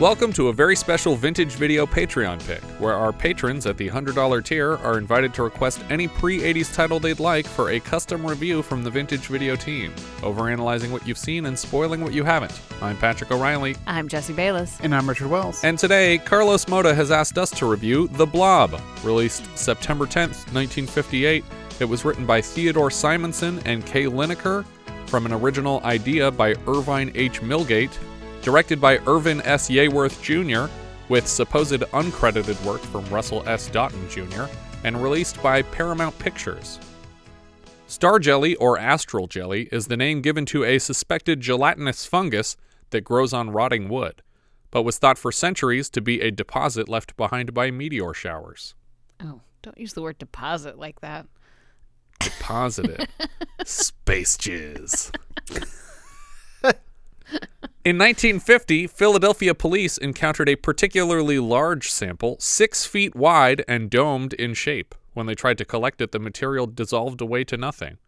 Welcome to a very special Vintage Video Patreon pick, where our patrons at the $100 tier are invited to request any pre 80s title they'd like for a custom review from the Vintage Video team, overanalyzing what you've seen and spoiling what you haven't. I'm Patrick O'Reilly, I'm Jesse Bayless. And I'm Richard Wells. and today Carlos Moda has asked us to review The Blob, released September 10th, 1958. It was written by Theodore Simonson and Kay Linaker from an original idea by Irvine H. Millgate, directed by Irvin S. Yeaworth Jr., with supposed uncredited work from Russell S. Doughten Jr., and released by Paramount Pictures. Star jelly or astral jelly is the name given to a suspected gelatinous fungus that grows on rotting wood, but was thought for centuries to be a deposit left behind by meteor showers. Oh, don't use the word deposit like that. Deposited. Space jizz. In 1950, Philadelphia police encountered a particularly large sample, six feet wide and domed in shape. When they tried to collect it, the material dissolved away to nothing.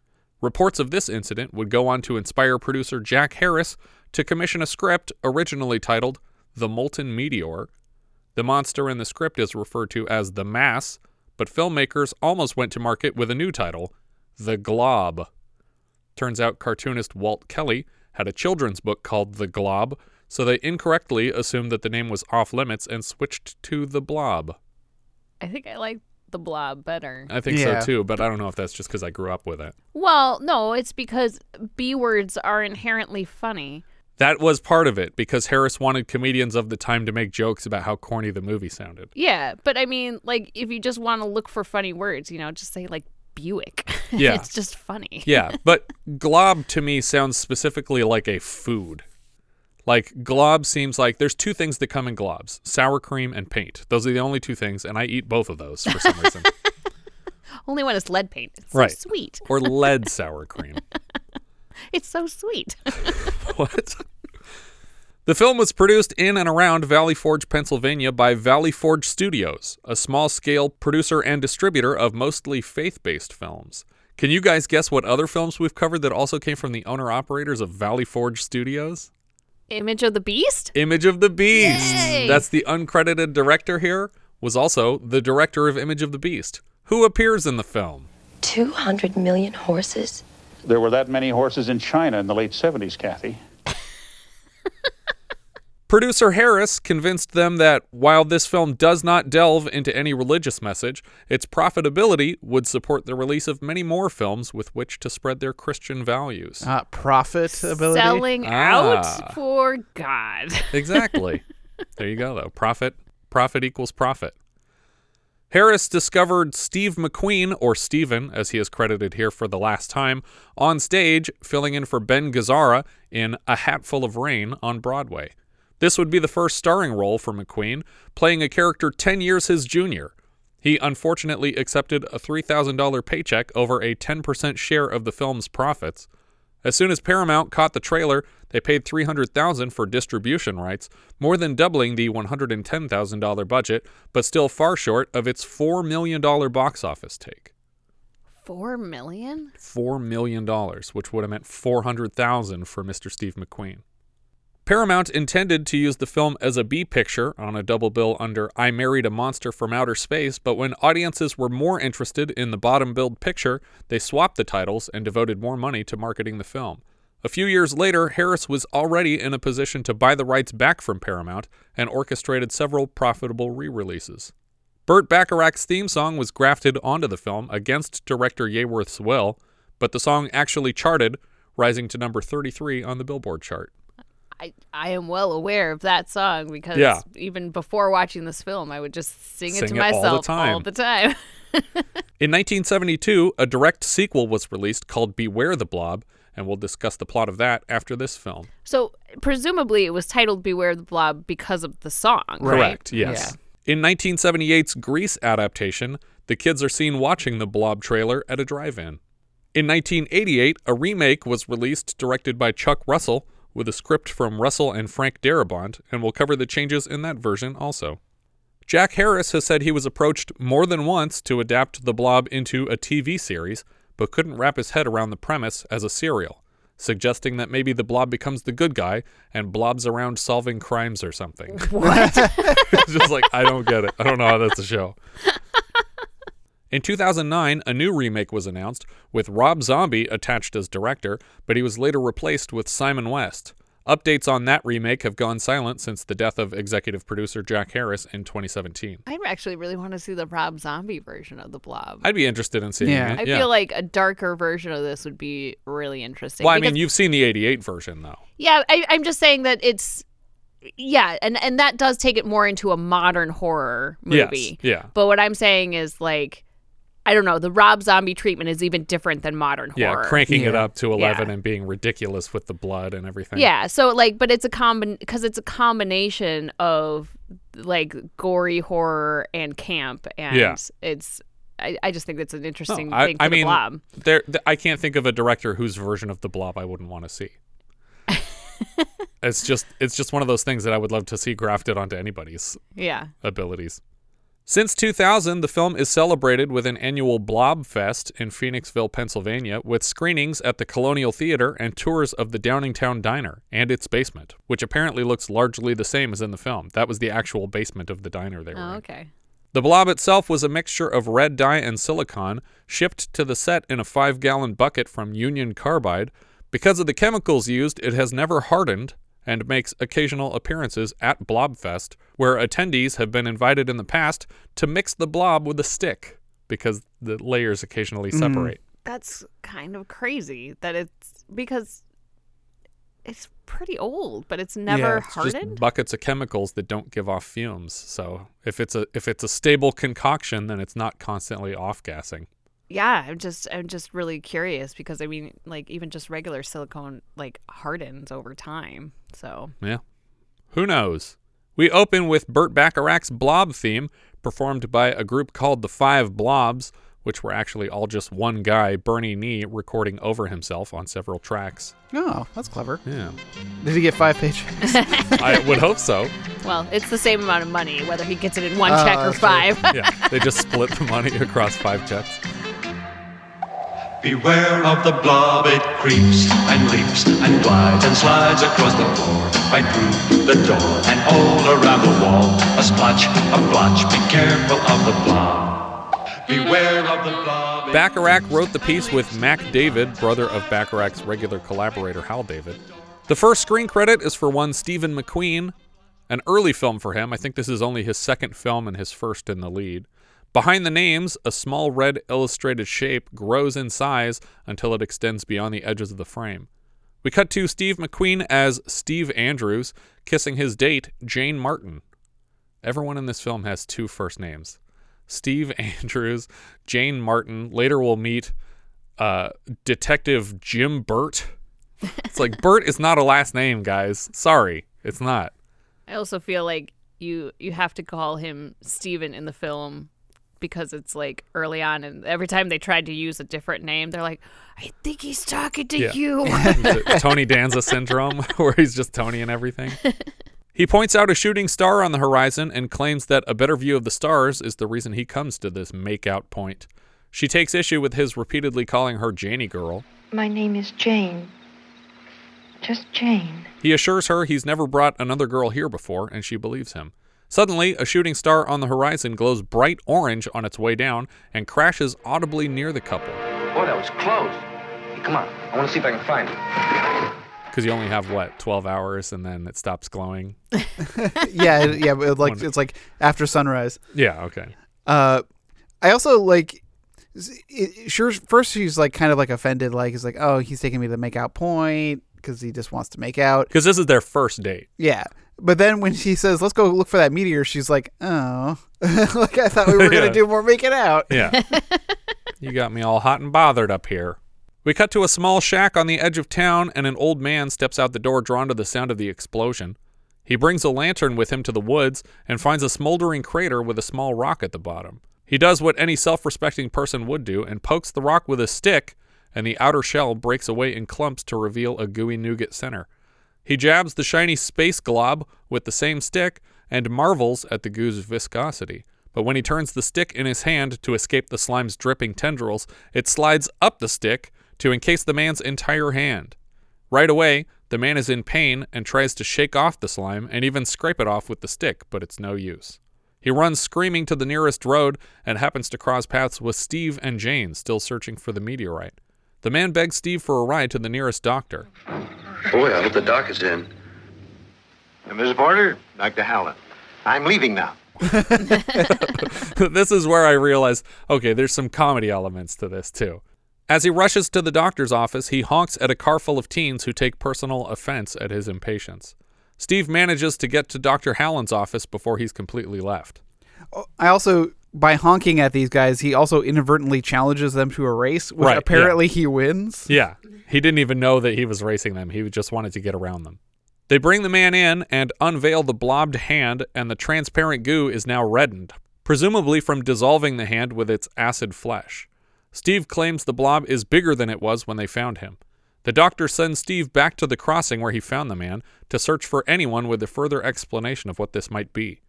Reports of this incident would go on to inspire producer Jack Harris to commission a script originally titled The Molten Meteor. The monster in the script is referred to as the Mass, but filmmakers almost went to market with a new title, The Glob. Turns out cartoonist Walt Kelly had a children's book called The Glob, so they incorrectly assumed that the name was off limits and switched to The Blob. I think I like the blob better. I think Yeah. so too, but I don't know if that's just because I grew up with it. Well, no, it's because B words are inherently funny. That was part of it because Harris wanted comedians of the time to make jokes about how corny the movie sounded. Yeah, but I mean, like, if you just want to look for funny words, you know, just say like Buick. Yeah. it's just funny. Yeah, but glob to me sounds specifically like a food. Like glob seems like there's two things that come in globs: sour cream and paint. Those are the only two things, and I eat both of those for some reason. Only one is lead paint. It's Right. so sweet. or lead sour cream. It's so sweet. What? The film was produced in and around Valley Forge, Pennsylvania by Valley Forge Studios, a small scale producer and distributor of mostly faith based films. Can you guys guess what other films we've covered that also came from the owner operators of Valley Forge Studios? Image of the Beast? Image of the Beast. Yay! That's the uncredited director here, was also the director of Image of the Beast, who appears in the film. 200 million horses? There were that many horses in China in the late 70s, Kathy. Producer Harris convinced them that while this film does not delve into any religious message, its profitability would support the release of many more films with which to spread their Christian values. Uh, profitability. Selling Ah. out for God. Exactly. there you go though. Profit profit equals profit. Harris discovered Steve McQueen, or Steven, as he is credited here for the last time, on stage, filling in for Ben Gazzara in A Hatful of Rain on Broadway. This would be the first starring role for McQueen, playing a character 10 years his junior. He unfortunately accepted a $3,000 paycheck over a 10% share of the film's profits. As soon as Paramount caught the trailer, they paid $300,000 for distribution rights, more than doubling the $110,000 budget, but still far short of its 4 million dollar box office take. Four million? 4 million dollars, which would have meant $400,000 for Mr. Steve McQueen. Paramount intended to use the film as a B picture on a double bill under I Married a Monster from Outer Space, but when audiences were more interested in the bottom billed picture, they swapped the titles and devoted more money to marketing the film. A few years later, Harris was already in a position to buy the rights back from Paramount and orchestrated several profitable re releases. Burt Bacharach's theme song was grafted onto the film against director Yeaworth's will, but the song actually charted, rising to number 33 on the Billboard chart. I, I am well aware of that song because Yeah. even before watching this film, I would just sing, it to it all the myself time. all the time. In 1972, a direct sequel was released called Beware the Blob, and we'll discuss the plot of that after this film. so presumably it was titled "Beware the Blob" because of the song, right? Correct, yes. In 1978's Grease adaptation, the kids are seen watching the Blob trailer at a drive in. In 1988, a remake was released directed by Chuck Russell with a script from Russell and Frank Darabont, and we'll cover the changes in that version also. Jack Harris has said he was approached more than once to adapt The Blob into a TV series, but couldn't wrap his head around the premise as a serial, suggesting that maybe the Blob becomes the good guy and blobs around solving crimes or something. What? it's just like, I don't get it. I don't know how that's a show. In 2009, a new remake was announced with Rob Zombie attached as director, but he was later replaced with Simon West. Updates on that remake have gone silent since the death of executive producer Jack Harris in 2017. I actually really want to see the Rob Zombie version of the Blob. I'd be interested in seeing Yeah. it. I yeah. feel like a darker version of this would be really interesting. well, I because- mean, you've seen the 88 version, though. Yeah, I, I'm just saying that it's yeah, and and that does take it more into a modern horror movie. Yes. Yeah. But what I'm saying is like, I don't know, the Rob Zombie treatment is even different than modern Yeah, horror. Yeah, cranking it up to 11 Yeah. and being ridiculous with the blood and everything. Yeah, so like, but it's a combin because it's a combination of like gory horror and camp, and Yeah. it's. I, I just think that's an No, interesting I, thing for I the mean, blob. there. th- I can't think of a director whose version of the Blob I wouldn't want to see. it's just, it's just one of those things that I would love to see grafted onto anybody's Yeah. abilities. Since 2000, the film is celebrated with an annual Blob Fest in Phoenixville, Pennsylvania, with screenings at the Colonial Theater and tours of the Downingtown Diner and its basement, which apparently looks largely the same as in the film. That was the actual basement of the diner they were Oh, in. okay. The blob itself was a mixture of red dye and silicone, shipped to the set in a five gallon bucket from Union Carbide. Because of the chemicals used, it has never hardened and makes occasional appearances at Blobfest, where attendees have been invited in the past to mix the blob with a stick because the layers occasionally mm-hmm. separate. That's kind of crazy that it's because it's pretty old, but it's never it's Just hardened. buckets of chemicals that don't give off fumes. So if it's a if it's a stable concoction, then it's not constantly off gassing. Yeah, I'm just I'm just really curious because I mean, like even just regular silicone like hardens over time. So Yeah. Who knows? We open with Burt Bacharach's Blob theme, performed by a group called the Five Blobs, which were actually all just one guy, Bernie Nee, recording over himself on several tracks. Oh, that's clever. Yeah. Did he get five paychecks? I would hope so. well, it's the same amount of money whether he gets it in one Oh, check or five. Yeah. They just split the money across five checks. Beware of the blob, it creeps and leaps and glides and slides across the floor, right through the door and all around the wall. A splotch, a blotch, be careful of the blob. Beware of the blob. Bacharach wrote the piece with Mack David, brother of Bacharach's regular collaborator Hal David. The first screen credit is for one Stephen McQueen, an early film for him. I think this is only his second film and his first in the lead. Behind the names, a small red illustrated shape grows in size until it extends beyond the edges of the frame. We cut to Steve McQueen as Steve Andrews kissing his date, Jane Martin. Everyone in this film has two first names. Steve Andrews, Jane Martin. Later we'll meet uh, Detective Jim Burt. It's like Burt is not a last name, guys. Sorry, it's not. I also feel like you you have to call him Steven in the film because it's like early on and every time they tried to use a different name, they're like, I think he's talking to Yeah. you. Tony Danza syndrome, where he's just Tony and everything. He points out a shooting star on the horizon and claims that a better view of the stars is the reason he comes to this make-out point. She takes issue with his repeatedly calling her Janie girl. My name is Jane. Just Jane. He assures her he's never brought another girl here before, and she believes him. Suddenly, a shooting star on the horizon glows bright orange on its way down and crashes audibly near the couple. Boy, that was close. Hey, come on. I want to see if I can find it. Because you only have, what, 12 hours and then it stops glowing? yeah, yeah. But like it's like after sunrise. Yeah, okay. Uh, I also like. It, sure. First, she's like kind of like offended. Like, he's like, oh, he's taking me to the make out point because he just wants to make out. Because this is their first date. Yeah. But then when she says, "Let's go look for that meteor," she's like, "Oh, like I thought we were Yeah. gonna do more making out." Yeah. you got me all hot and bothered up here. We cut to a small shack on the edge of town, and an old man steps out the door, drawn to the sound of the explosion. He brings a lantern with him to the woods and finds a smoldering crater with a small rock at the bottom. He does what any self respecting person would do and pokes the rock with a stick, and the outer shell breaks away in clumps to reveal a gooey nougat center. He jabs the shiny space glob with the same stick and marvels at the goo's viscosity. But when he turns the stick in his hand to escape the slime's dripping tendrils, it slides up the stick to encase the man's entire hand. Right away, the man is in pain and tries to shake off the slime and even scrape it off with the stick, but it's no use. He runs screaming to the nearest road and happens to cross paths with Steve and Jane, still searching for the meteorite. The man begs Steve for a ride to the nearest doctor. Boy, I hope the doc is in. Miss Porter, Dr. Hallen. I'm leaving now. this is where I realize okay, there's some comedy elements to this too. As he rushes to the doctor's office, he honks at a car full of teens who take personal offense at his impatience. Steve manages to get to Dr. Hallen's office before he's completely left. Oh, I also, by honking at these guys, he also inadvertently challenges them to a race, which Right, apparently he wins. Yeah, he didn't even know that he was racing them. He just wanted to get around them. They bring the man in and unveil the blobbed hand, and the transparent goo is now reddened, presumably from dissolving the hand with its acid flesh. Steve claims the blob is bigger than it was when they found him. The doctor sends Steve back to the crossing where he found the man to search for anyone with a further explanation of what this might be.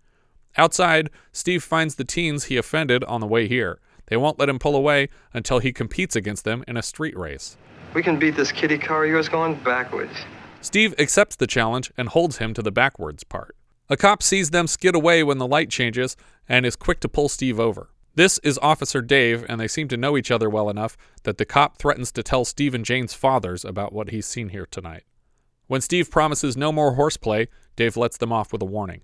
Outside, Steve finds the teens he offended on the way here. They won't let him pull away until he competes against them in a street race. We can beat this kitty car of yours going backwards. Steve accepts the challenge and holds him to the backwards part. A cop sees them skid away when the light changes and is quick to pull Steve over. This is Officer Dave, and they seem to know each other well enough that the cop threatens to tell Steve and Jane's fathers about what he's seen here tonight. When Steve promises no more horseplay, Dave lets them off with a warning.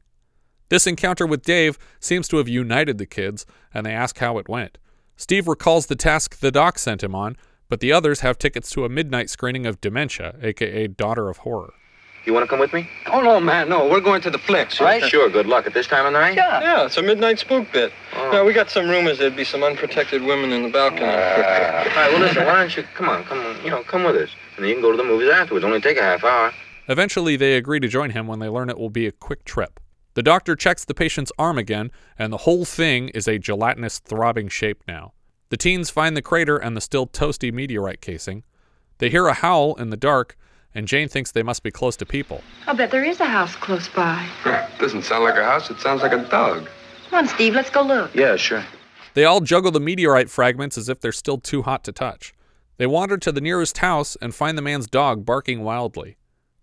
This encounter with Dave seems to have united the kids, and they ask how it went. Steve recalls the task the doc sent him on, but the others have tickets to a midnight screening of Dementia, aka Daughter of Horror. You want to come with me? Oh, no, man, no. We're going to the flicks, oh, right? Sure, good luck at this time of the night. Yeah. Yeah, it's a midnight spook bit. Oh. Yeah, we got some rumors there'd be some unprotected women in the balcony. All right, well, listen, why don't you come on, come on, you know, come with us. And then you can go to the movies afterwards. Only take a half hour. Eventually, they agree to join him when they learn it will be a quick trip. The doctor checks the patient's arm again, and the whole thing is a gelatinous, throbbing shape now. The teens find the crater and the still toasty meteorite casing. They hear a howl in the dark, and Jane thinks they must be close to people. I'll bet there is a house close by. Doesn't sound like a house, it sounds like a dog. Come on, Steve, let's go look. Yeah, sure. They all juggle the meteorite fragments as if they're still too hot to touch. They wander to the nearest house and find the man's dog barking wildly.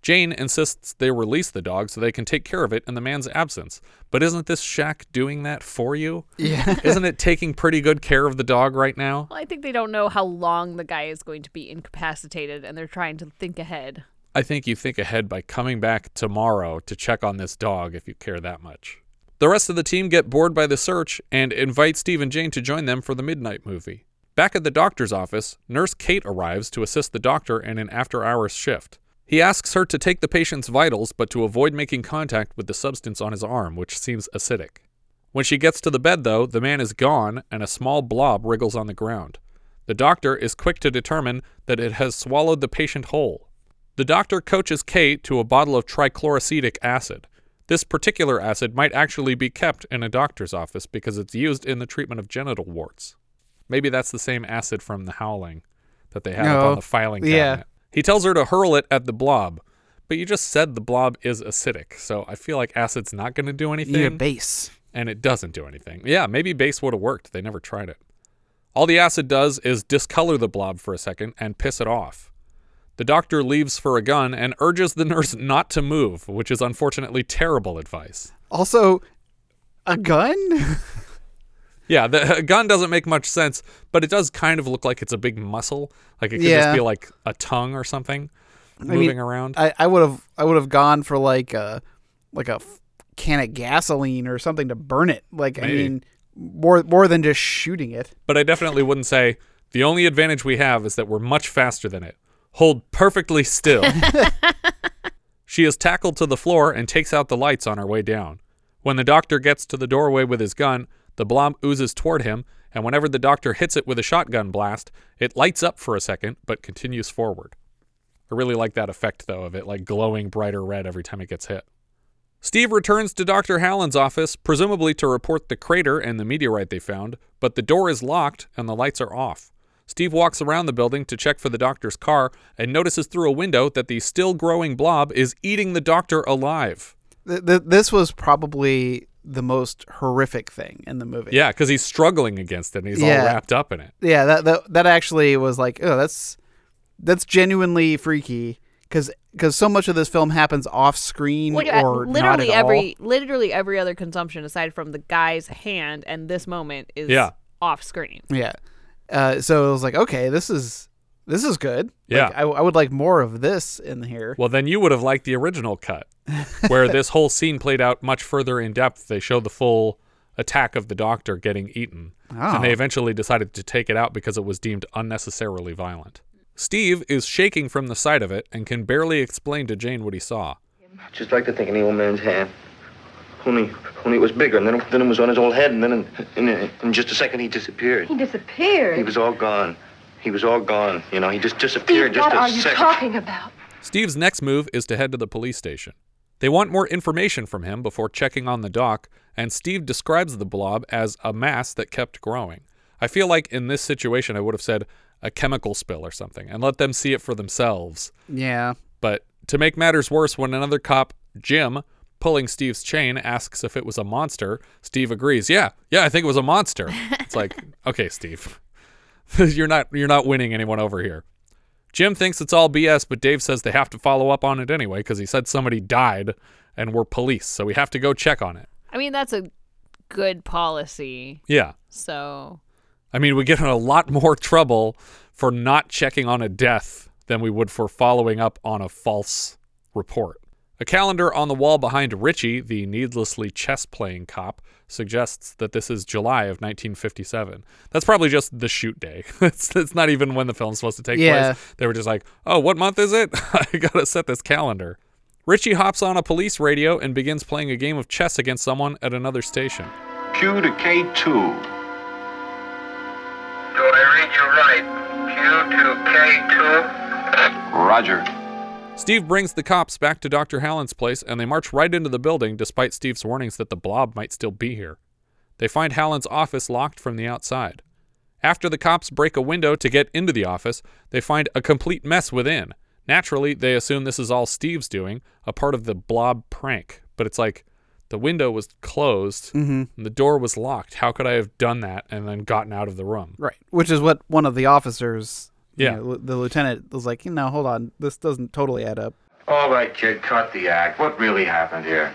Jane insists they release the dog so they can take care of it in the man's absence. But isn't this shack doing that for you? Yeah. isn't it taking pretty good care of the dog right now? Well, I think they don't know how long the guy is going to be incapacitated, and they're trying to think ahead. I think you think ahead by coming back tomorrow to check on this dog if you care that much. The rest of the team get bored by the search and invite Steve and Jane to join them for the midnight movie. Back at the doctor's office, Nurse Kate arrives to assist the doctor in an after hours shift. He asks her to take the patient's vitals, but to avoid making contact with the substance on his arm, which seems acidic. When she gets to the bed, though, the man is gone and a small blob wriggles on the ground. The doctor is quick to determine that it has swallowed the patient whole. The doctor coaches Kate to a bottle of trichloroacetic acid. This particular acid might actually be kept in a doctor's office because it's used in the treatment of genital warts. Maybe that's the same acid from the howling that they have up No. on the filing Yeah. He tells her to hurl it at the blob, but you just said the blob is acidic, so I feel like acid's not going to do anything. need a base. And it doesn't do anything. Yeah, maybe base would have worked. They never tried it. All the acid does is discolor the blob for a second and piss it off. The doctor leaves for a gun and urges the nurse not to move, which is unfortunately terrible advice. Also, a gun? Yeah, the gun doesn't make much sense, but it does kind of look like it's a big muscle. Like it could Yeah. just be like a tongue or something moving mean, around. I, I would have I would have gone for like a like a f- can of gasoline or something to burn it. Like I Maybe. mean, more more than just shooting it. but I definitely wouldn't say the only advantage we have is that we're much faster than it. Hold perfectly still. she is tackled to the floor and takes out the lights on her way down. When the doctor gets to the doorway with his gun, the blob oozes toward him, and whenever the doctor hits it with a shotgun blast, it lights up for a second but continues forward. I really like that effect though of it like glowing brighter red every time it gets hit. Steve returns to Dr. Hallen's office, presumably to report the crater and the meteorite they found, but the door is locked and the lights are off. Steve walks around the building to check for the doctor's car and notices through a window that the still growing blob is eating the doctor alive. Th- th- this was probably the most horrific thing in the movie. Yeah, because he's struggling against it and he's all wrapped up in it. Yeah, that that, that actually was like, oh, that's that's genuinely freaky because because so much of this film happens off screen Well, yeah, or not literally at every literally every other consumption aside from the guy's hand and this moment is Yeah. off screen. Yeah. Uh, so it was like, okay, this is this is good. Yeah. Like, I, I would like more of this in here. Well, then you would have liked the original cut, where this whole scene played out much further in depth. They show the full attack of the doctor getting eaten, Oh. and they oh. eventually decided to take it out because it was deemed unnecessarily violent. Steve is shaking from the sight of it and can barely explain to Jane what he saw. Just like the thing in the old man's hand. Only, only it was bigger, and then, then it was on his old head, and then in, in, in just a second he disappeared. He disappeared. He was all gone. He was all gone. You know, he just disappeared. Steve, just what a are you second. talking about? Steve's next move is to head to the police station. They want more information from him before checking on the doc, and Steve describes the blob as a mass that kept growing. I feel like in this situation, I would have said a chemical spill or something and let them see it for themselves. Yeah. But to make matters worse, when another cop, Jim, pulling Steve's chain, asks if it was a monster, Steve agrees. Yeah, yeah, I think it was a monster. it's like, okay, Steve, you're not you're not winning anyone over here. Jim thinks it's all BS, but Dave says they have to follow up on it anyway because he said somebody died and we're police, so we have to go check on it. I mean, that's a good policy. Yeah. So I mean, we get in a lot more trouble for not checking on a death than we would for following up on a false report. A calendar on the wall behind Richie, the needlessly chess playing cop, suggests that this is July of 1957. That's probably just the shoot day. it's, it's not even when the film's supposed to take Yeah. place. They were just like, oh, what month is it? I gotta set this calendar. Richie hops on a police radio and begins playing a game of chess against someone at another station. Q to K2. Do I read you right? Q to K2? Roger. Steve brings the cops back to Dr. Hallen's place and they march right into the building despite Steve's warnings that the blob might still be here. They find Hallen's office locked from the outside. After the cops break a window to get into the office, they find a complete mess within. Naturally, they assume this is all Steve's doing, a part of the blob prank. But it's like the window was closed Mhm. and the door was locked. How could I have done that and then gotten out of the room? Right. Which is what one of the officers, you Yeah. know, the lieutenant was like, no, hold on, this doesn't totally add up. All right, kid, cut the act. What really happened here?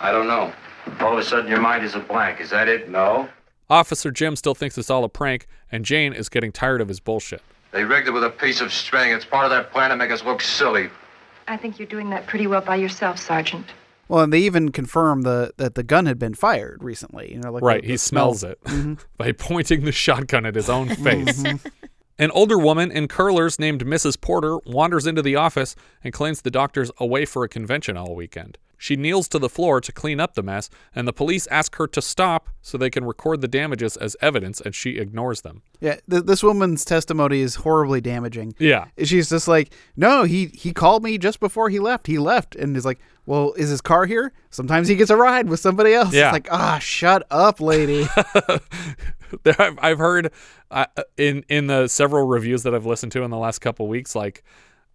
I don't know. All of a sudden, your mind is a blank. Is that it? No? Officer Jim still thinks it's all a prank, and Jane is getting tired of his bullshit. They rigged it with a piece of string. It's part of that plan to make us look silly. I think you're doing that pretty well by yourself, Sergeant. Well, and they even confirmed the that the gun had been fired recently. You know, like right, the- he the smells smell. it Mhm. by pointing the shotgun at his own face. Mhm. An older woman in curlers named Mrs. Porter wanders into the office and claims the doctor's away for a convention all weekend. She kneels to the floor to clean up the mess, and the police ask her to stop so they can record the damages as evidence, and she ignores them. Yeah, th- this woman's testimony is horribly damaging. Yeah. she's just like, no, he he called me just before he left. He left, and is like, well, is his car here? Sometimes he gets a ride with somebody else. Yeah. It's like, ah, shut up, lady. I've, I've heard uh, in in the several reviews that I've listened to in the last couple weeks, like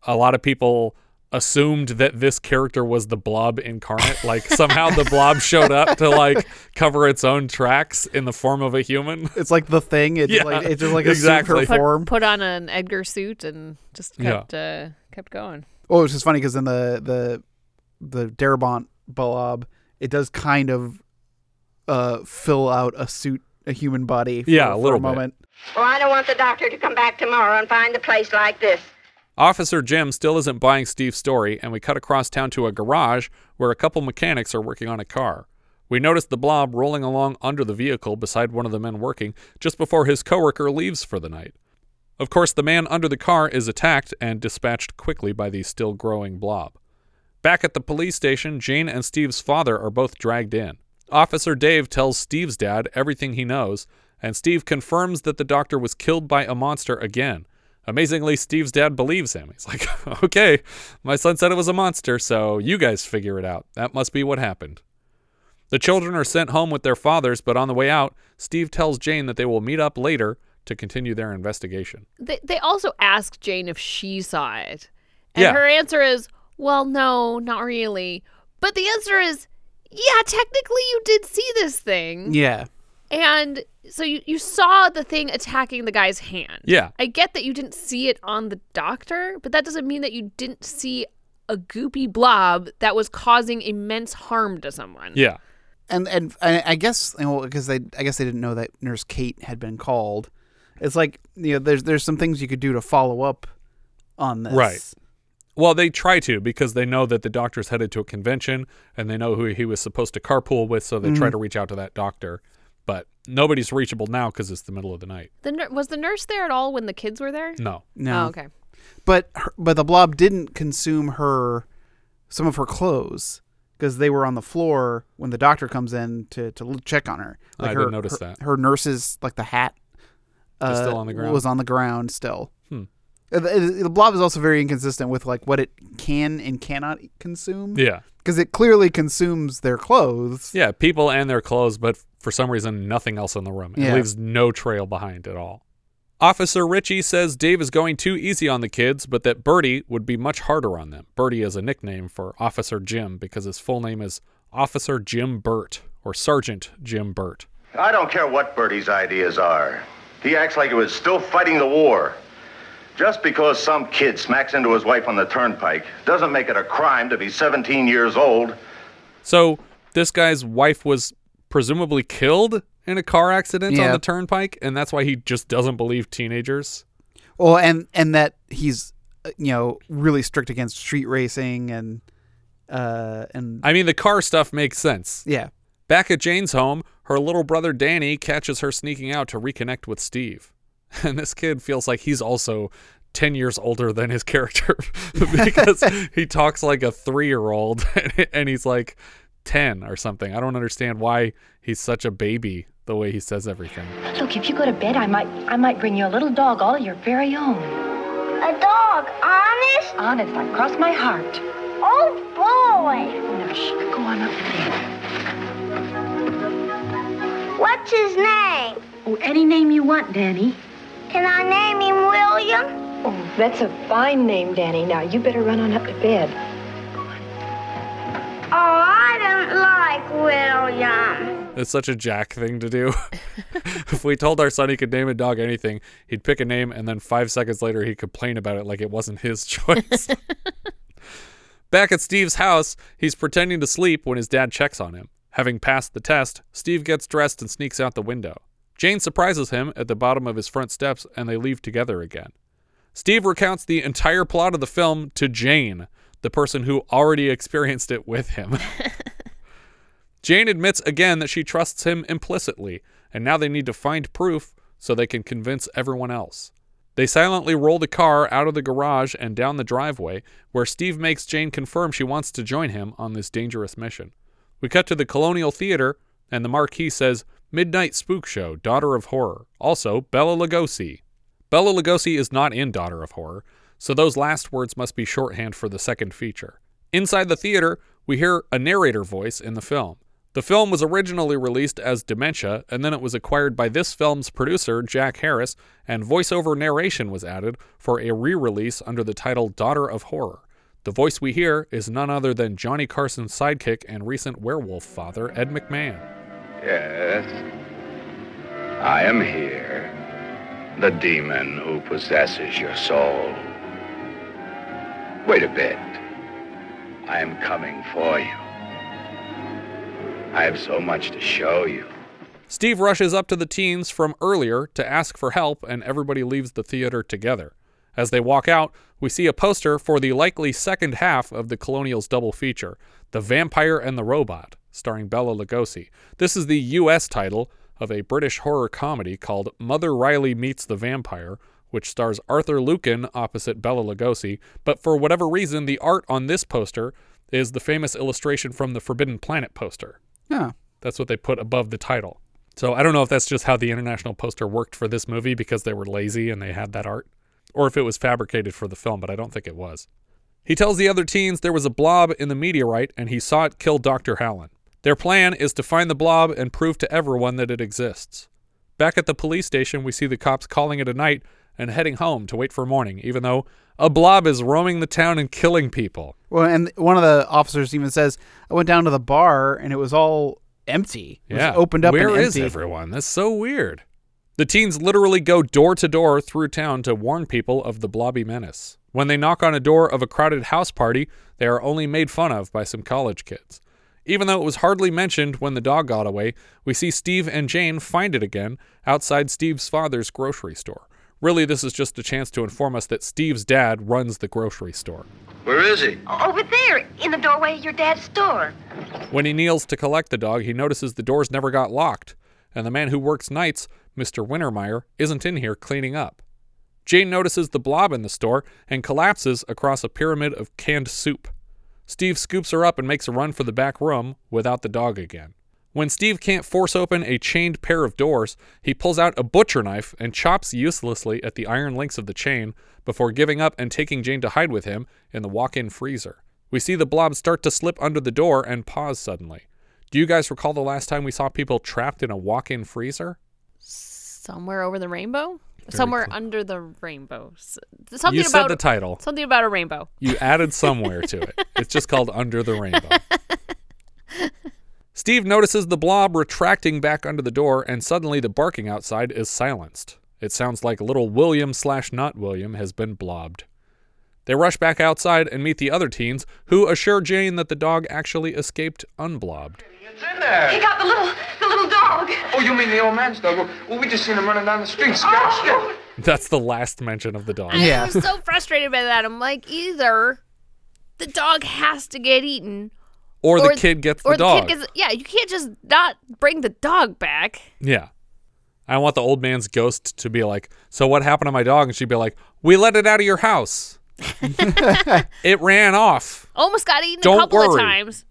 a lot of people assumed that this character was the blob incarnate like somehow the blob showed up to like cover its own tracks in the form of a human it's like the thing. It's Yeah, like it's just like a exactly. super form. put on an Edgar suit and just Yeah. kept uh, kept going. oh it's just funny because in the the the Darabont blob, it does kind of uh fill out a suit, a human body. For, Yeah, a for little a bit. moment. Well, I don't want the doctor to come back tomorrow and find the place like this. Officer Jim still isn't buying Steve's story, and we cut across town to a garage where a couple mechanics are working on a car. We notice the blob rolling along under the vehicle beside one of the men working just before his coworker leaves for the night. Of course, the man under the car is attacked and dispatched quickly by the still growing blob. Back at the police station, Jane and Steve's father are both dragged in. Officer Dave tells Steve's dad everything he knows, and Steve confirms that the doctor was killed by a monster again, Amazingly, Steve's dad believes him. He's like, okay, my son said it was a monster, so you guys figure it out. That must be what happened. The children are sent home with their fathers, but on the way out, Steve tells Jane that they will meet up later to continue their investigation. They, they also ask Jane if she saw it. And Yeah. her answer is, well, no, not really. But the answer is, yeah, technically you did see this thing. Yeah. And so you, you saw the thing attacking the guy's hand. Yeah. I get that you didn't see it on the doctor, but that doesn't mean that you didn't see a goopy blob that was causing immense harm to someone. Yeah. and and I, I guess you know, because they I guess they didn't know that Nurse Kate had been called. It's like you know, there's there's some things you could do to follow up on this. Right. Well, they try to because they know that the doctor's headed to a convention and they know who he was supposed to carpool with, so they try Mhm. to reach out to that doctor. But nobody's reachable now because it's the middle of the night. The nur- was the nurse there at all when the kids were there? No. No. Oh, okay. But her, but the blob didn't consume her some of her clothes because they were on the floor when the doctor comes in to to check on her. I her, didn't notice her, that. Her nurse's like the hat uh, still on the ground? Was on the ground still. Hmm. Uh, The, the blob is also very inconsistent with like what it can and cannot consume. Yeah. Because it clearly consumes their clothes. Yeah, people and their clothes, but for some reason, nothing else in the room. It Yeah. leaves no trail behind at all. Officer Ritchie says Dave is going too easy on the kids, but that Bertie would be much harder on them. Bertie is a nickname for Officer Jim because his full name is Officer Jim Burt or Sergeant Jim Burt. I don't care what Bertie's ideas are. He acts like he was still fighting the war. Just because some kid smacks into his wife on the turnpike doesn't make it a crime to be 17 years old. So this guy's wife was presumably killed in a car accident on the turnpike, and that's why he just doesn't believe teenagers. Well, and and that he's uh, you know really strict against street racing and uh and I mean, the car stuff makes sense. yeah. Back at Jane's home, her little brother Danny catches her sneaking out to reconnect with Steve. And this kid feels like he's also 10 years older than his character because he talks like a three year old and he's like 10 or something. I don't understand why he's such a baby the way he says everything. Look, if you go to bed, I might I might bring you a little dog all your very own. A dog, honest? Honest, I cross my heart. Oh boy! Now, shh, go on up there. What's his name? Oh, any name you want, Danny. Can I name him William? Oh, that's a fine name, Danny. Now, you better run on up to bed. Oh, I don't like William. It's such a Jack thing to do. if we told our son he could name a dog anything, he'd pick a name and then five seconds later he'd complain about it like it wasn't his choice. Back at Steve's house, he's pretending to sleep when his dad checks on him. Having passed the test, Steve gets dressed and sneaks out the window. Jane surprises him at the bottom of his front steps and they leave together again. Steve recounts the entire plot of the film to Jane, the person who already experienced it with him. Jane admits again that she trusts him implicitly, and now they need to find proof so they can convince everyone else. They silently roll the car out of the garage and down the driveway, where Steve makes Jane confirm she wants to join him on this dangerous mission. We cut to the Colonial Theater, and the marquee says Midnight Spook Show, Daughter of Horror. Also, Bela Lugosi. Bela Lugosi is not in Daughter of Horror, so those last words must be shorthand for the second feature. Inside the theater, we hear a narrator voice in the film. The film was originally released as Dementia, and then it was acquired by this film's producer, Jack Harris, and voiceover narration was added for a re release under the title Daughter of Horror. The voice we hear is none other than Johnny Carson's sidekick and recent werewolf father, Ed McMahon. Yes. I am here. The demon who possesses your soul. Wait a bit. I am coming for you. I have so much to show you. Steve rushes up to the teens from earlier to ask for help, and everybody leaves the theater together. As they walk out, we see a poster for the likely second half of the Colonials double feature, The Vampire and the Robot, starring Bela Lugosi. This is the U.S. title of a British horror comedy called Mother Riley Meets the Vampire, which stars Arthur Lucan opposite Bela Lugosi, but for whatever reason, the art on this poster is the famous illustration from the Forbidden Planet poster. Yeah. That's what they put above the title. So I don't know if that's just how the international poster worked for this movie because they were lazy and they had that art. or if it was fabricated for the film, but I don't think it was. He tells the other teens there was a blob in the meteorite and he saw it kill Dr. Hallen. Their plan is to find the blob and prove to everyone that it exists. Back at the police station, we see the cops calling it a night and heading home to wait for morning, even though a blob is roaming the town and killing people. Well, and one of the officers even says, "I went down to the bar and it was all empty. It Yeah. opened up. Where and is everyone? That's so weird. The teens literally go door to door through town to warn people of the blobby menace. When they knock on a door of a crowded house party, they are only made fun of by some college kids. Even though it was hardly mentioned when the dog got away, we see Steve and Jane find it again outside Steve's father's grocery store. Really, this is just a chance to inform us that Steve's dad runs the grocery store. Where is he? Over there, in the doorway of your dad's store. When he kneels to collect the dog, he notices the doors never got locked, and the man who works nights, Mr. Wintermeyer, isn't in here cleaning up. Jane notices the blob in the store and collapses across a pyramid of canned soup. Steve scoops her up and makes a run for the back room without the dog again. When Steve can't force open a chained pair of doors, he pulls out a butcher knife and chops uselessly at the iron links of the chain before giving up and taking Jane to hide with him in the walk in freezer. We see the blob start to slip under the door and pause suddenly. Do you guys recall the last time we saw people trapped in a walk in freezer? Somewhere over the rainbow? Very Somewhere under the rainbow. Something You said about the title. Something about a rainbow. You added somewhere to it. It's just called Under the Rainbow. Steve notices the blob retracting back under the door, and suddenly the barking outside is silenced. It sounds like little William slash not William has been blobbed. They rush back outside and meet the other teens, who assure Jane that the dog actually escaped unblobbed. It's in there. He got the little, the little dog. Oh, you mean the old man's dog? Well, we just seen him running down the street, oh, scared stiff. Oh. That's the last mention of the dog. Yeah. I was so frustrated by that. I'm like, either the dog has to get eaten, Or the kid gets the or dog. kid gets. Yeah, you can't just not bring the dog back. Yeah. I want the old man's ghost to be like, So what happened to my dog? And she'd be like, We let it out of your house. it ran off. Almost got eaten Don't a couple worry. of times.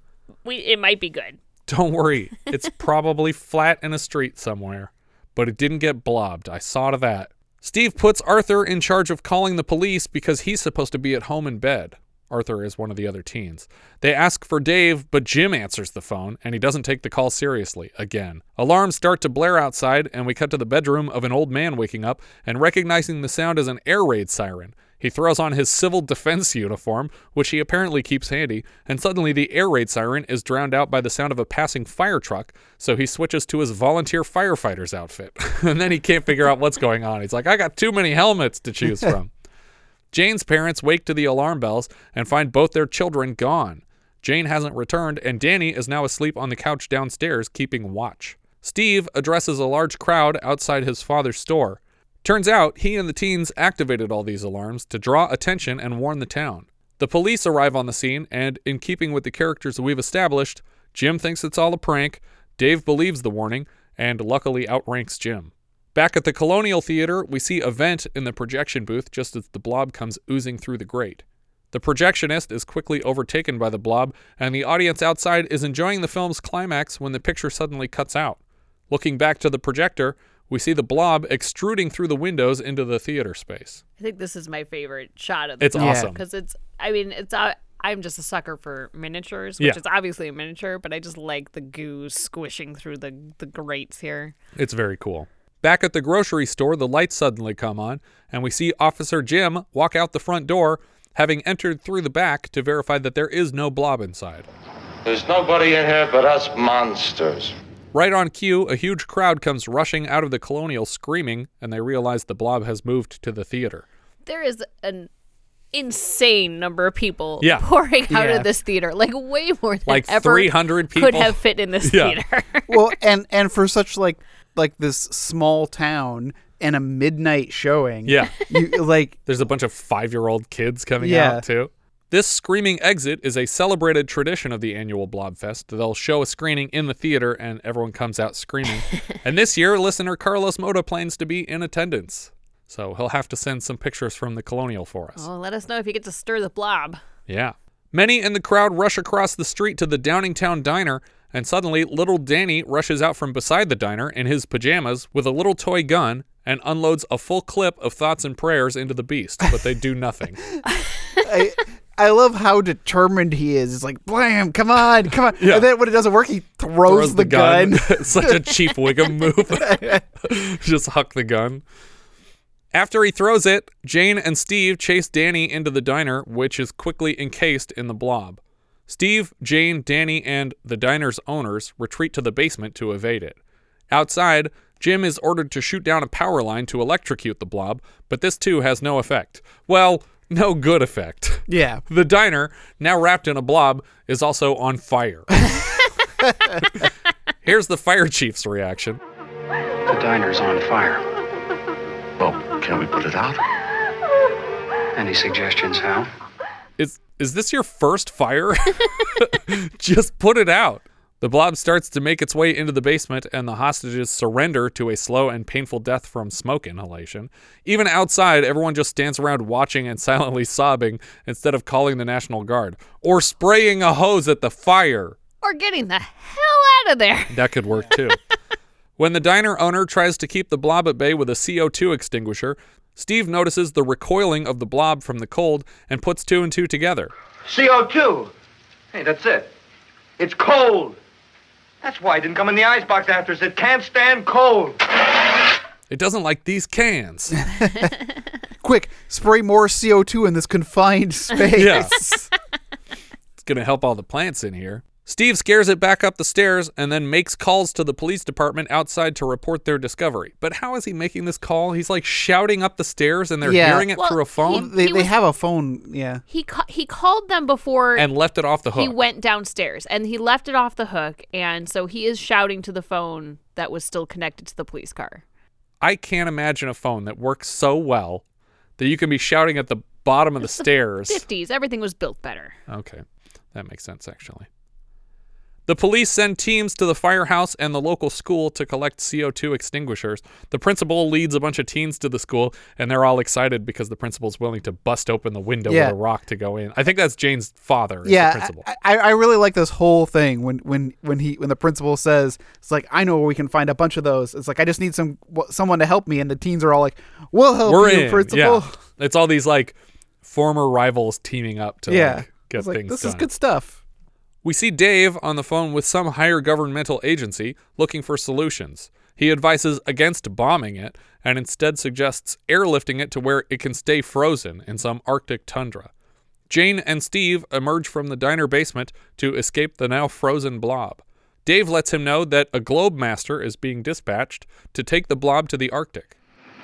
We it might be good. Don't worry. It's probably flat in a street somewhere, but it didn't get blobbed. I saw to that. Steve puts Arthur in charge of calling the police because he's supposed to be at home in bed. Arthur is one of the other teens. They ask for Dave, but Jim answers the phone and he doesn't take the call seriously again. Alarms start to blare outside, and we cut to the bedroom of an old man waking up and recognizing the sound as an air raid siren. He throws on his civil defense uniform, which he apparently keeps handy, and suddenly the air raid siren is drowned out by the sound of a passing fire truck, so he switches to his volunteer firefighter's outfit. and then he can't figure out what's going on. He's like, I got too many helmets to choose from. Jane's parents wake to the alarm bells and find both their children gone. Jane hasn't returned, and Danny is now asleep on the couch downstairs, keeping watch. Steve addresses a large crowd outside his father's store. Turns out he and the teens activated all these alarms to draw attention and warn the town. The police arrive on the scene, and in keeping with the characters we've established, Jim thinks it's all a prank, Dave believes the warning, and luckily outranks Jim. Back at the Colonial Theater, we see a vent in the projection booth just as the blob comes oozing through the grate. The projectionist is quickly overtaken by the blob, and the audience outside is enjoying the film's climax when the picture suddenly cuts out. Looking back to the projector, we see the blob extruding through the windows into the theater space. I think this is my favorite shot of the It's awesome. because it's. I mean, it's. Uh, I'm just a sucker for miniatures, which Yeah. is obviously a miniature, but I just like the goo squishing through the the grates here. It's very cool. Back at the grocery store, the lights suddenly come on, and we see Officer Jim walk out the front door, having entered through the back to verify that there is no blob inside. There's nobody in here but us monsters. Right on cue, a huge crowd comes rushing out of the Colonial screaming, and they realize the blob has moved to the theater. There is an insane number of people Yeah. pouring out Yeah. of this theater, like way more than Like ever 300 could have fit in this Yeah. theater. well, and and for such like like this small town and a midnight showing. Yeah. You like There's a bunch of five year old kids coming Yeah. out, too. This screaming exit is a celebrated tradition of the annual Blobfest. They'll show a screening in the theater and everyone comes out screaming. and this year, listener Carlos Mota plans to be in attendance. So he'll have to send some pictures from the Colonial for us. oh, let us know if you get to stir the blob. Yeah. Many in the crowd rush across the street to the Downingtown diner, and suddenly little Danny rushes out from beside the diner in his pajamas with a little toy gun and unloads a full clip of thoughts and prayers into the beast, but they do nothing. I, I love how determined he is. It's like, blam, come on, come on. Yeah. And then when it doesn't work, he throws, the, gun. Such a cheap Wiggum move. Just huck the gun. After he throws it, Jane and Steve chase Danny into the diner, which is quickly encased in the blob. Steve, Jane, Danny, and the diner's owners retreat to the basement to evade it. Outside, Jim is ordered to shoot down a power line to electrocute the blob, but this too has no effect. Well, no good effect. Yeah. The diner, now wrapped in a blob, is also on fire. Here's the fire chief's reaction. The diner's on fire. Well, can we put it out? Any suggestions how? Is is this your first fire? Just put it out. The blob starts to make its way into the basement, and the hostages surrender to a slow and painful death from smoke inhalation. Even outside, everyone just stands around watching and silently sobbing instead of calling the National Guard or spraying a hose at the fire. Or getting the hell out of there. That could work too. when the diner owner tries to keep the blob at bay with a CO2 extinguisher, Steve notices the recoiling of the blob from the cold and puts two and two together. CO2. Hey, that's it. It's cold. That's why it didn't come in the icebox after. It can't stand cold. It doesn't like these cans. Quick, spray more CO2 in this confined space. Yeah. It's going to help all the plants in here. Steve scares it back up the stairs and then makes calls to the police department outside to report their discovery. But how is he making this call? He's like shouting up the stairs and they're Yeah. hearing it Well, through a phone They, He they was- have a phone. Yeah. He ca- he called them before and left it off the hook. he went downstairs and he left it off the hook and so he is shouting to the phone that was still connected to the police car. I can't imagine a phone that works so well that you can be shouting at the bottom of the stairs. 50s, everything was built better. Okay, that makes sense actually. The police send teams to the firehouse and the local school to collect CO2 extinguishers. The principal leads a bunch of teens to the school, and they're all excited because the principal's willing to bust open the window Yeah. with a rock to go in. I think that's Jane's father. Yeah, principal. I, I, really like this whole thing when when when he when the principal says it's like I know where we can find a bunch of those. It's like I just need some someone to help me, and the teens are all like, "We'll help We're you, in. principal." Yeah, it's all these like former rivals teaming up to Yeah. like, get like, things this done. is good stuff. We see Dave on the phone with some higher governmental agency looking for solutions. He advises against bombing it and instead suggests airlifting it to where it can stay frozen in some Arctic tundra. Jane and Steve emerge from the diner basement to escape the now frozen blob. Dave lets him know that a Globemaster is being dispatched to take the blob to the Arctic.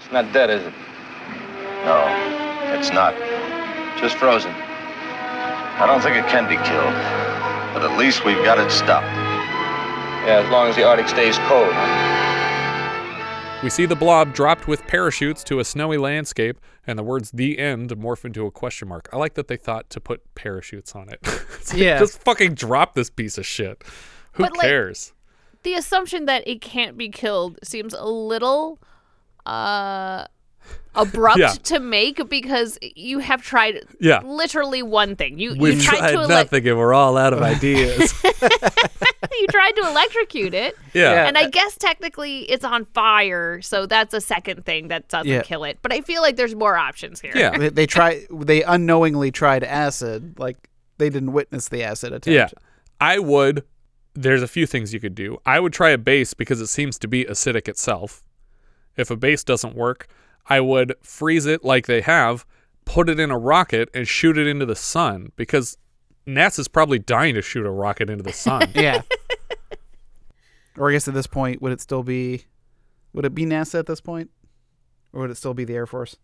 It's not dead, is it? No, it's not. Just frozen. I don't think it can be killed. But at least we've got it stopped. Yeah, as long as the Arctic stays cold, huh? We see the blob dropped with parachutes to a snowy landscape, and the words "the end" morph into a question mark. I like that they thought to put parachutes on it. It's like, Yeah. just fucking drop this piece of shit. Who But, like, cares? The assumption that it can't be killed seems a little uh abrupt Yeah. to make because you have tried Yeah. literally one thing. You We've you tried, tried to ele- nothing, and we're all out of ideas. you tried to electrocute it. Yeah. Yeah. And I guess technically it's on fire, so that's a second thing that doesn't Yeah. kill it. But I feel like there's more options here. they, they try they unknowingly tried acid. Like they didn't witness the acid attempt. yeah, I would. There's a few things you could do. I would try a base because it seems to be acidic itself. If a base doesn't work, I would freeze it like they have, put it in a rocket, and shoot it into the sun because NASA's probably dying to shoot a rocket into the sun. yeah. Or I guess at this point, would it still be? Would it be NASA at this point, or would it still be the Air Force?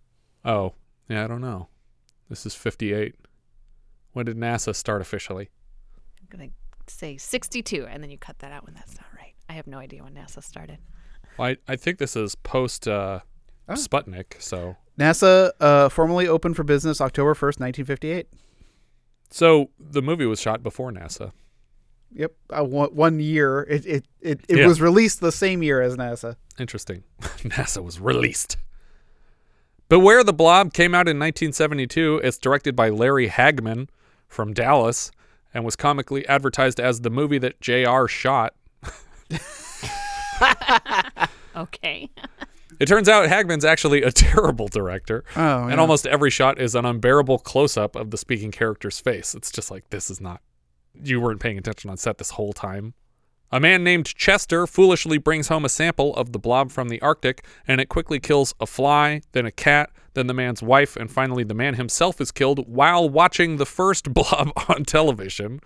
Oh, yeah, I don't know. This is 58. When did NASA start officially? I'm going to say 62 and then you cut that out when that's not right. I have no idea when NASA started. Well, I, I think this is post uh, Oh. Sputnik, so NASA uh, formally opened for business October first, nineteen fifty-eight. so the movie was shot before NASA. Yep, uh, one, one year. It it it, it Yeah. was released the same year as NASA. Interesting. NASA was released. Beware the Blob came out in 1972. It's directed by Larry Hagman from Dallas and was comically advertised as the movie that JR shot. Okay. It turns out Hagman's actually a terrible director. Oh, And almost every shot is an unbearable close up of the speaking character's face. It's just like, this is not. You weren't paying attention on set this whole time. A man named Chester foolishly brings home a sample of the blob from the Arctic, and it quickly kills a fly, then a cat, then the man's wife, and finally the man himself is killed while watching the first blob on television.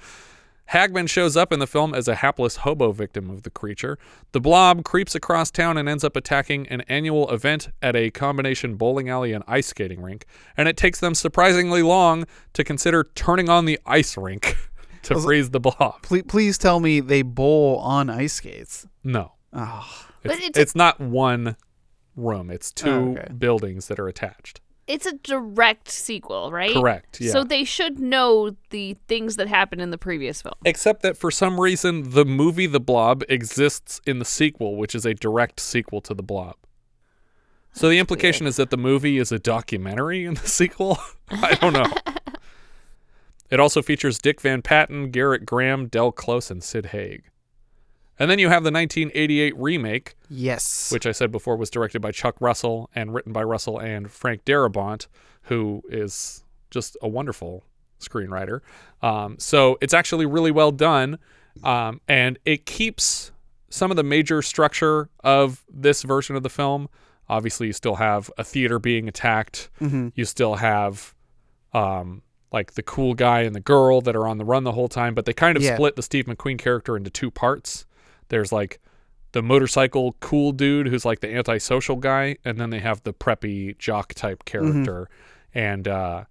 Hagman shows up in the film as a hapless hobo victim of the creature. The blob creeps across town and ends up attacking an annual event at a combination bowling alley and ice skating rink, and it takes them surprisingly long to consider turning on the ice rink to freeze the blob. Please, please tell me they bowl on ice skates. No. Oh. It's, But it's, it's not one room, it's two Oh, okay. buildings that are attached. It's a direct sequel, right? Correct, yeah. So they should know the things that happened in the previous film. Except that for some reason, the movie The Blob exists in the sequel, which is a direct sequel to The Blob. So the implication is that the movie is a documentary in the sequel? I don't know. it also features Dick Van Patten, Gerrit Graham, Del Close, and Sid Haig. And then you have the 1988 remake, Yes. which I said before was directed by Chuck Russell and written by Russell and Frank Darabont, who is just a wonderful screenwriter. Um, so it's actually really well done, um, and it keeps some of the major structure of this version of the film. Obviously, you still have a theater being attacked. Mhm. You still have um, like the cool guy and the girl that are on the run the whole time, but they kind of Yeah. split the Steve McQueen character into two parts. There's like the motorcycle cool dude who's like the antisocial guy, and then they have the preppy jock type character, and uh,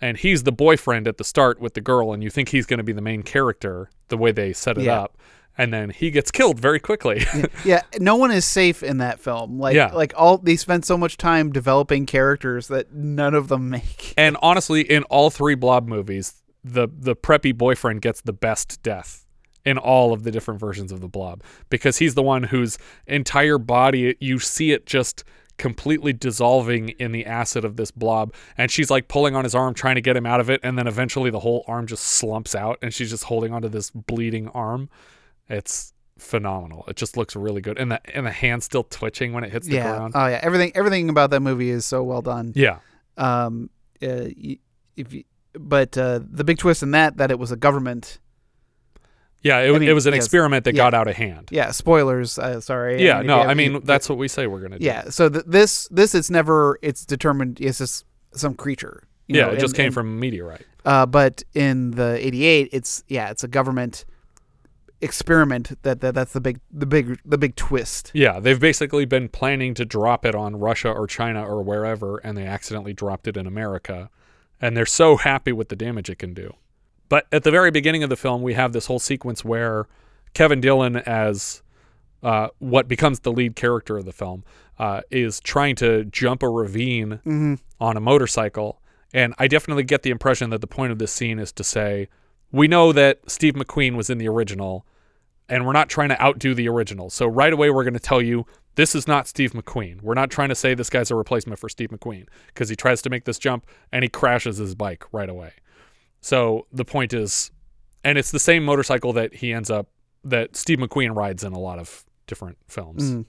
and he's the boyfriend at the start with the girl, and you think he's going to be the main character the way they set it Yeah. up, and then he gets killed very quickly. yeah, no one is safe in that film. Like, Yeah. like all they spend so much time developing characters that none of them make. and honestly, in all three Blob movies, the the preppy boyfriend gets the best death in all of the different versions of the Blob because he's the one whose entire body you see it just completely dissolving in the acid of this blob and she's like pulling on his arm trying to get him out of it and then eventually the whole arm just slumps out and she's just holding onto this bleeding arm it's phenomenal it just looks really good and the and the hand still twitching when it hits the yeah. ground Oh yeah. Everything everything about that movie is so well done. Yeah. Um. Uh, y- if you, but uh, the big twist in that that it was a government. Yeah it, I mean, it was an yes, experiment that yeah. got out of hand Yeah. Spoilers. Uh, sorry. Yeah, if no, you I mean that's what we say we're gonna do. Yeah. So th- this this it's never it's determined it's just some creature. you yeah, know, it just and- came and- from a meteorite. Uh, but in the '88, it's yeah, it's a government experiment. That, that that's the big the big the big twist. Yeah, they've basically been planning to drop it on Russia or China or wherever, and they accidentally dropped it in America, and they're so happy with the damage it can do. But at the very beginning of the film, we have this whole sequence where Kevin Dillon, as uh, what becomes the lead character of the film, uh, is trying to jump a ravine Mhm. on a motorcycle. And I definitely get the impression that the point of this scene is to say, we know that Steve McQueen was in the original, and we're not trying to outdo the original. So right away, we're going to tell you this is not Steve McQueen. We're not trying to say this guy's a replacement for Steve McQueen because he tries to make this jump and he crashes his bike right away. So the point is, and it's the same motorcycle that he ends up that Steve McQueen rides in a lot of different films. Mm.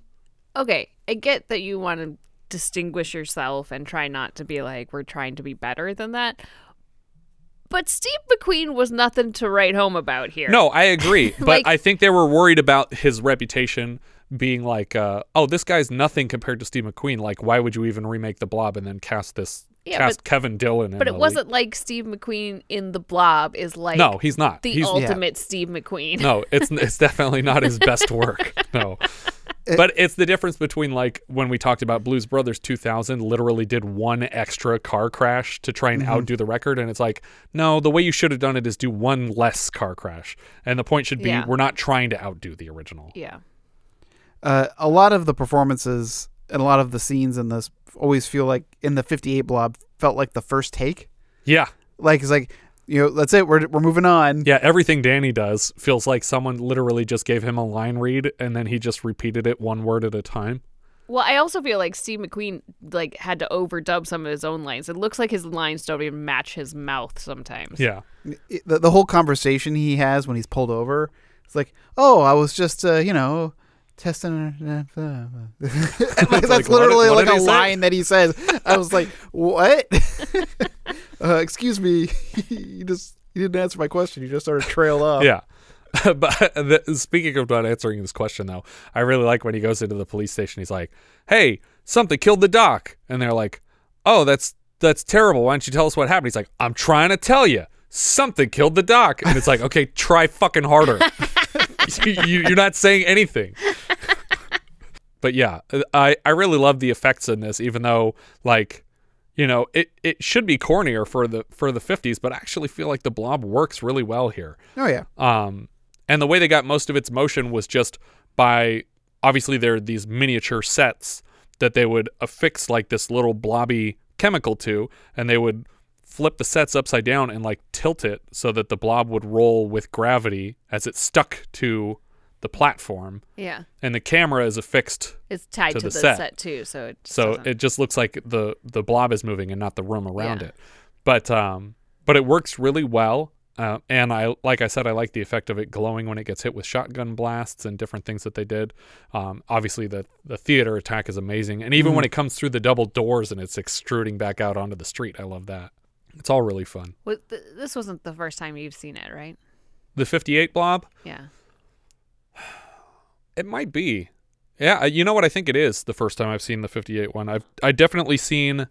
Okay, I get that you want to distinguish yourself and try not to be like we're trying to be better than that. But Steve McQueen was nothing to write home about here. No, I agree, but Like- I think they were worried about his reputation being like, uh, oh, this guy's nothing compared to Steve McQueen. Like, why would you even remake The Blob and then cast this Yeah, cast but- Kevin Dillon? But it wasn't like Steve McQueen in The Blob is like No, he's not. the He's- Yeah. ultimate Steve McQueen. no, it's it's definitely not his best work. No. But it's the difference between like when we talked about Blues Brothers 2000 literally did one extra car crash to try and Mhm. outdo the record and it's like no the way you should have done it is do one less car crash and the point should be Yeah. we're not trying to outdo the original. Yeah. Uh, a lot of the performances and a lot of the scenes in this always feel like in the 58 blob felt like the first take. Yeah. Like it's like you know that's it we're we're moving on. Yeah, everything Danny does feels like someone literally just gave him a line read and then he just repeated it one word at a time. Well, I also feel like Steve McQueen like had to overdub some of his own lines. It looks like his lines don't even match his mouth sometimes. Yeah. The, the whole conversation he has when he's pulled over, it's like, oh, I was just uh, you know testing. Like, that's what- literally what like did a he say? line that he says. I was like, what? uh, excuse me. you just you didn't answer my question. You just started trail off. Yeah. but the, speaking of not answering this question, though, I really like when he goes into the police station. He's like, "Hey, something killed the doc," and they're like, "Oh, that's that's terrible. Why don't you tell us what happened?" He's like, "I'm trying to tell you, something killed the doc," and it's like, "Okay, try fucking harder. you, you're not saying anything." but yeah, I I really love the effects in this, even though like you know it it should be cornier for the for the 50s, but I actually feel like the Blob works really well here. Oh yeah. Um, and the way they got most of its motion was just by obviously there are these miniature sets that they would affix like this little blobby chemical to, and they would flip the sets upside down and like tilt it so that the blob would roll with gravity as it stuck to the platform. Yeah. And the camera is affixed It's tied to, to the, the set. set, too, so it just so doesn't- it just looks like the the blob is moving and not the room around Yeah. it. But um but it works really well. Uh, and I like I said I like the effect of it glowing when it gets hit with shotgun blasts and different things that they did. Um, obviously the the theater attack is amazing, and even when Mhm. it comes through the double doors and it's extruding back out onto the street, I love that. It's all really fun. Well, th- this wasn't the first time you've seen it, right? The 58 blob, Yeah. It might be. Yeah, uh, you know what I think it is the first time I've seen the 58 one. I've I definitely seen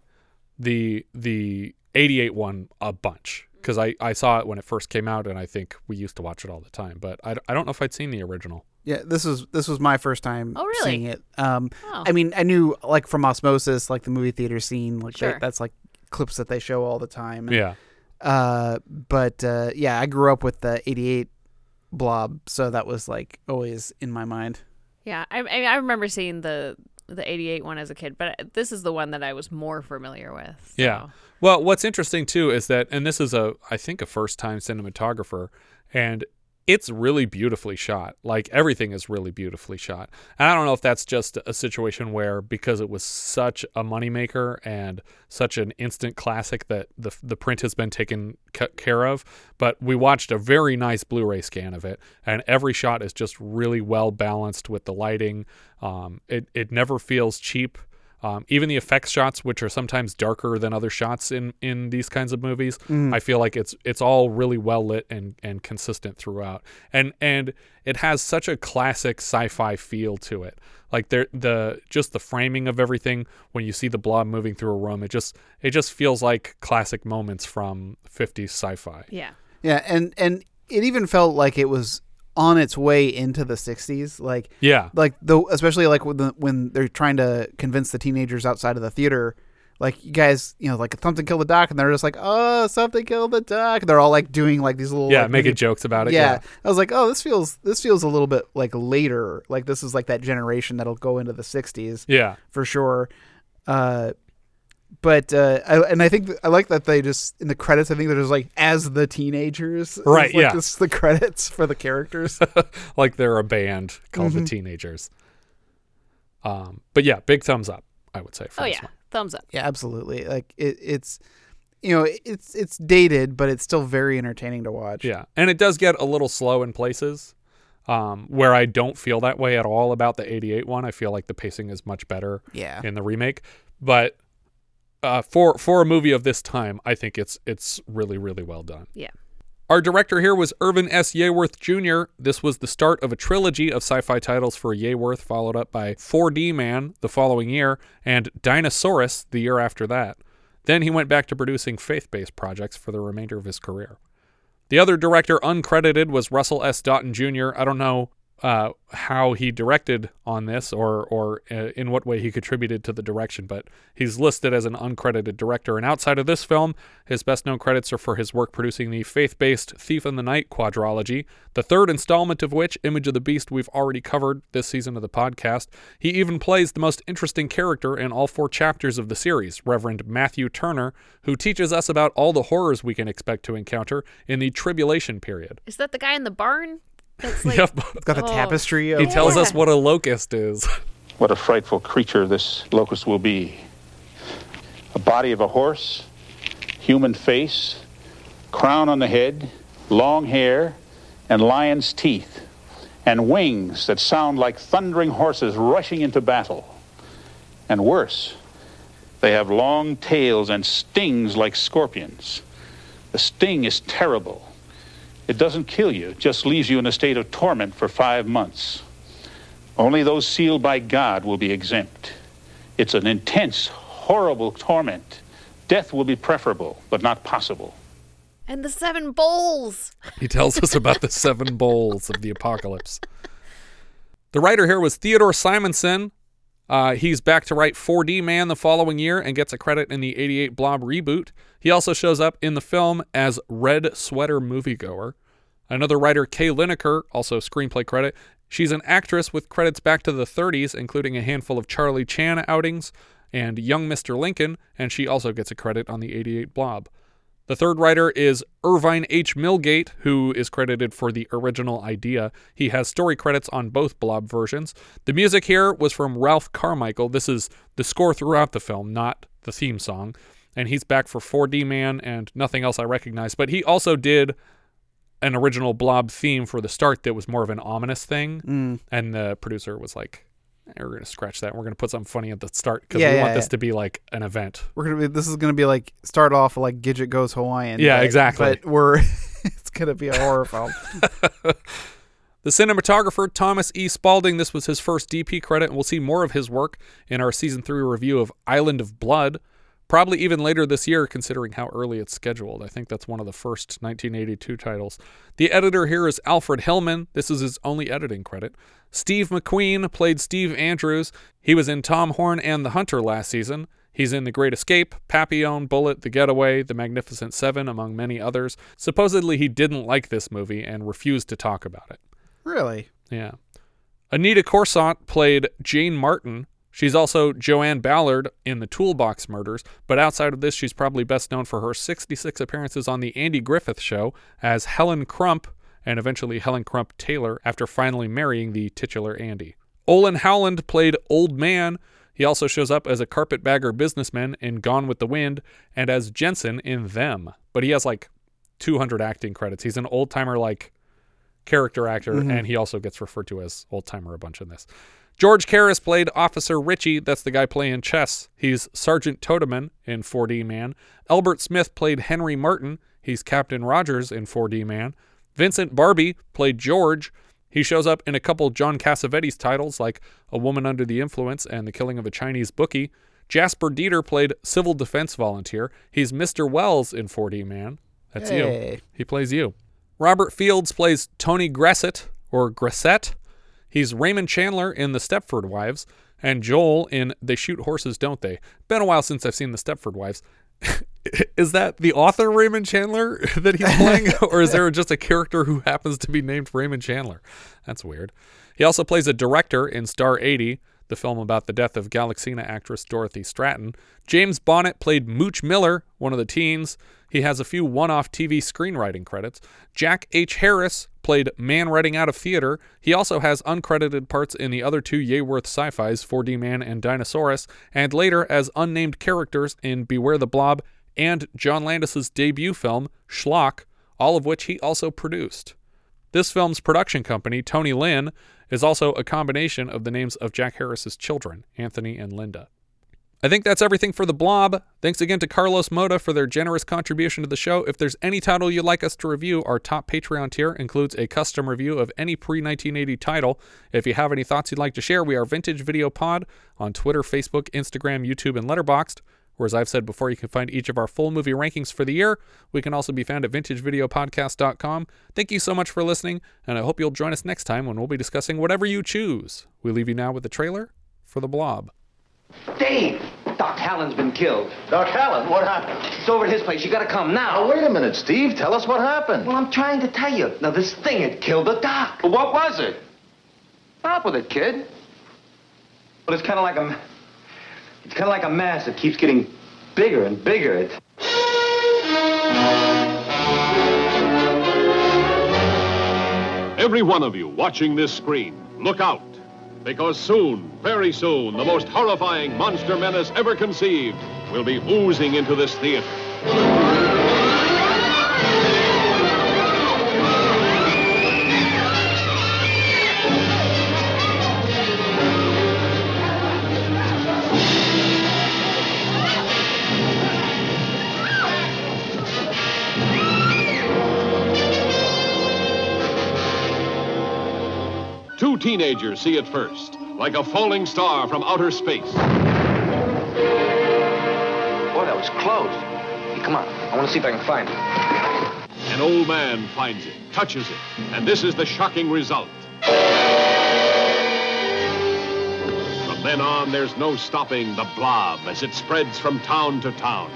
the the 88 one a bunch cuz I I saw it when it first came out and I think we used to watch it all the time, but I, I don't know if I'd seen the original. Yeah, this was this was my first time Oh, really? seeing it. Um, Oh. I mean, I knew like from Osmosis, like the movie theater scene, like Sure. that, that's like clips that they show all the time. and, Yeah. Uh, but uh, yeah, I grew up with the '88 Blob, so that was like always in my mind. Yeah, I, I I remember seeing the the 88 one as a kid, but this is the one that I was more familiar with. Yeah. Well, what's interesting too is that, and this is a, I think, a first time cinematographer, and it's really beautifully shot. Like everything is really beautifully shot. And I don't know if that's just a situation where because it was such a moneymaker and such an instant classic that the the print has been taken c- care of. But we watched a very nice Blu-ray scan of it, and every shot is just really well balanced with the lighting. Um, it it never feels cheap. Um, even the effects shots, which are sometimes darker than other shots in, in these kinds of movies, Mhm. I feel like it's it's all really well lit and, and consistent throughout. And and it has such a classic sci-fi feel to it. Like there the just the framing of everything when you see the blob moving through a room, it just it just feels like classic moments from 50s sci-fi. Yeah. Yeah, and and it even felt like it was on its way into the 60s like Yeah. like the especially like when the, when they're trying to convince the teenagers outside of the theater like you guys you know like something killed the doc and they're just like oh something killed the doc they're all like doing like these little Yeah, like, making jokes about it, yeah. yeah. i was like oh this feels this feels a little bit like later like this is like that generation that'll go into the 60s Yeah. for sure uh but uh, I, and I think I like that they just in the credits. I think they're just like as the teenagers, It's Right, Like, yeah. This the credits for the characters. like they're a band called the Mhm. Teenagers. Um, but yeah, big thumbs up, I would say. For Oh yeah, one. thumbs up. Yeah, absolutely. Like it, it's you know it's it's dated, but it's still very entertaining to watch. Yeah, and it does get a little slow in places, um, where I don't feel that way at all about the '88 one. I feel like the pacing is much better. Yeah. in the remake, but uh, for for a movie of this time, I think it's it's really really well done. Yeah. Our director here was Irvin S. Yeaworth Jr. This was the start of a trilogy of sci fi titles for Yeaworth, followed up by 4D Man the following year and Dinosaurus the year after that. Then he went back to producing faith based projects for the remainder of his career. The other director uncredited was Russell S. Doughten Jr. I don't know uh, how he directed on this or or uh, in what way he contributed to the direction, but he's listed as an uncredited director. And outside of this film, his best known credits are for his work producing the faith based Thief in the Night quadrology, the third installment of which, Image of the Beast, we've already covered this season of the podcast. He even plays the most interesting character in all four chapters of the series, Reverend Matthew Turner, who teaches us about all the horrors we can expect to encounter in the tribulation period. Is that the guy in the barn? That's like, Yep. It's got the Oh. tapestry. Of, He tells us what a locust is. What a frightful creature this locust will be. A body of a horse, human face, crown on the head, long hair, and lion's teeth. and wings that sound like thundering horses rushing into battle. And worse, they have long tails and stings like scorpions. The sting is terrible. It doesn't kill you, it just leaves you in a state of torment for five months. Only those sealed by God will be exempt. It's an intense, horrible torment. Death will be preferable, but not possible. And the seven bowls. He tells us about the seven bowls of the apocalypse. The writer here was Theodore Simonson. Uh, he's back to write 4D Man the following year and gets a credit in the 88 Blob reboot. He also shows up in the film as Red Sweater Moviegoer. Another writer, Kay Linaker, also screenplay credit. She's an actress with credits back to the 30s, including a handful of Charlie Chan outings and Young Mr. Lincoln, and she also gets a credit on the 88 Blob. The third writer is Irvine H. Millgate, who is credited for the original idea. He has story credits on both Blob versions. The music here was from Ralph Carmichael. This is the score throughout the film, not the theme song. And he's back for 4D Man and nothing else I recognize. But he also did an original Blob theme for the start that was more of an ominous thing. Mm. And the producer was like, "Eh, we're going to scratch that. We're going to put something funny at the start because Yeah, we yeah, want this to be like an event. We're gonna be. This is gonna be like start off like Gidget goes Hawaiian. Yeah, but- exactly. But we're it's gonna be a horror film. The cinematographer, Thomas E. Spalding, this was his first DP credit, and we'll see more of his work in our season three review of Island of Blood, probably even later this year, considering how early it's scheduled. I think that's one of the first 1982 titles. The editor here is Alfred Hillman. This is his only editing credit. Steve McQueen played Steve Andrews. He was in Tom Horn and The Hunter last season. He's in The Great Escape, Papillon, Bullitt, The Getaway, The Magnificent Seven, among many others. Supposedly, he didn't like this movie and refused to talk about it. really? Yeah. Aneta Corsaut played Jane Martin. She's also Joanne Ballard in the Toolbox Murders, but outside of this, she's probably best known for her 66 appearances on The Andy Griffith Show as Helen Crump and eventually Helen Crump Taylor after finally marrying the titular Andy. Olin Howland played Old Man. He also shows up as a carpetbagger businessman in Gone with the Wind and as Jensen in Them, but he has like 200 acting credits. He's an old timer, like character actor, Mhm. and he also gets referred to as old timer a bunch in this. George Karras played Officer Richie. That's the guy playing chess. He's Sergeant Toteman in 4D Man. Albert Smith played Henry Martin. He's Captain Rogers in 4D Man. Vincent Barbi played George. He shows up in a couple John Cassavetes titles like A Woman Under the Influence and The Killing of a Chinese Bookie. Jasper Deeter played Civil Defense Volunteer. He's Mr. Wells in 4D Man. That's you. He plays you. Robert Fields plays Tony Gressett or Gressett. He's Raymond Chandler in The Stepford Wives and Joel in They Shoot Horses, Don't They? Been a while since I've seen The Stepford Wives. is that the author Raymond Chandler that he's playing, or is there just a character who happens to be named Raymond Chandler? That's weird. He also plays a director in Star 80, the film about the death of Galaxina actress Dorothy Stratten. James Bonnet played Mooch Miller, one of the teens. He has a few one off TV screenwriting credits. Jack H. Harris played Man Writing Out of Theater. He also has uncredited parts in the other two Yeaworth sci fis, 4D Man and Dinosaurus, and later as unnamed characters in Beware the Blob and John Landis's debut film, Schlock, all of which he also produced. This film's production company, Tonylyn, is also a combination of the names of Jack Harris's children, Anthony and Linda. I think that's everything for the blob. Thanks again to Carlos Moda for their generous contribution to the show. If there's any title you'd like us to review, our top Patreon tier includes a custom review of any pre 1980 title. If you have any thoughts you'd like to share, we are Vintage Video Pod on Twitter, Facebook, Instagram, YouTube, and Letterboxd. Or as I've said before, you can find each of our full movie rankings for the year. We can also be found at vintagevideopodcast.com. Thank you so much for listening, and I hope you'll join us next time when we'll be discussing whatever you choose. We leave you now with the trailer for The Blob. Dave! Doc Hallen's been killed. Doc Hallen, what happened? It's over at his place. You gotta come now. Now, wait a minute, Steve. Tell us what happened. Well, I'm trying to tell you. Now, this thing had killed the doc. Well, what was it? Stop with it, kid. Well, it's kind of like a... It's kind of like a mass that keeps getting bigger and bigger. Every one of you watching this screen, look out. Because soon, very soon, the most horrifying monster menace ever conceived will be oozing into this theater. Teenagers see it first, like a falling star from outer space. Boy, that was close. Hey, come on. I want to see if I can find it. An old man finds it, touches it, and this is the shocking result. From then on, there's no stopping the blob as it spreads from town to town.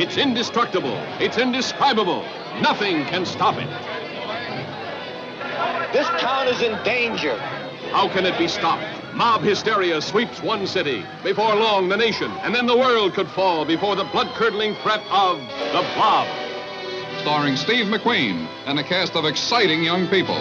It's indestructible. It's indescribable. Nothing can stop it. This town is in danger. How can it be stopped? Mob hysteria sweeps one city. Before long, the nation, and then the world could fall before the blood-curdling threat of the Blob. Starring Steve McQueen and a cast of exciting young people.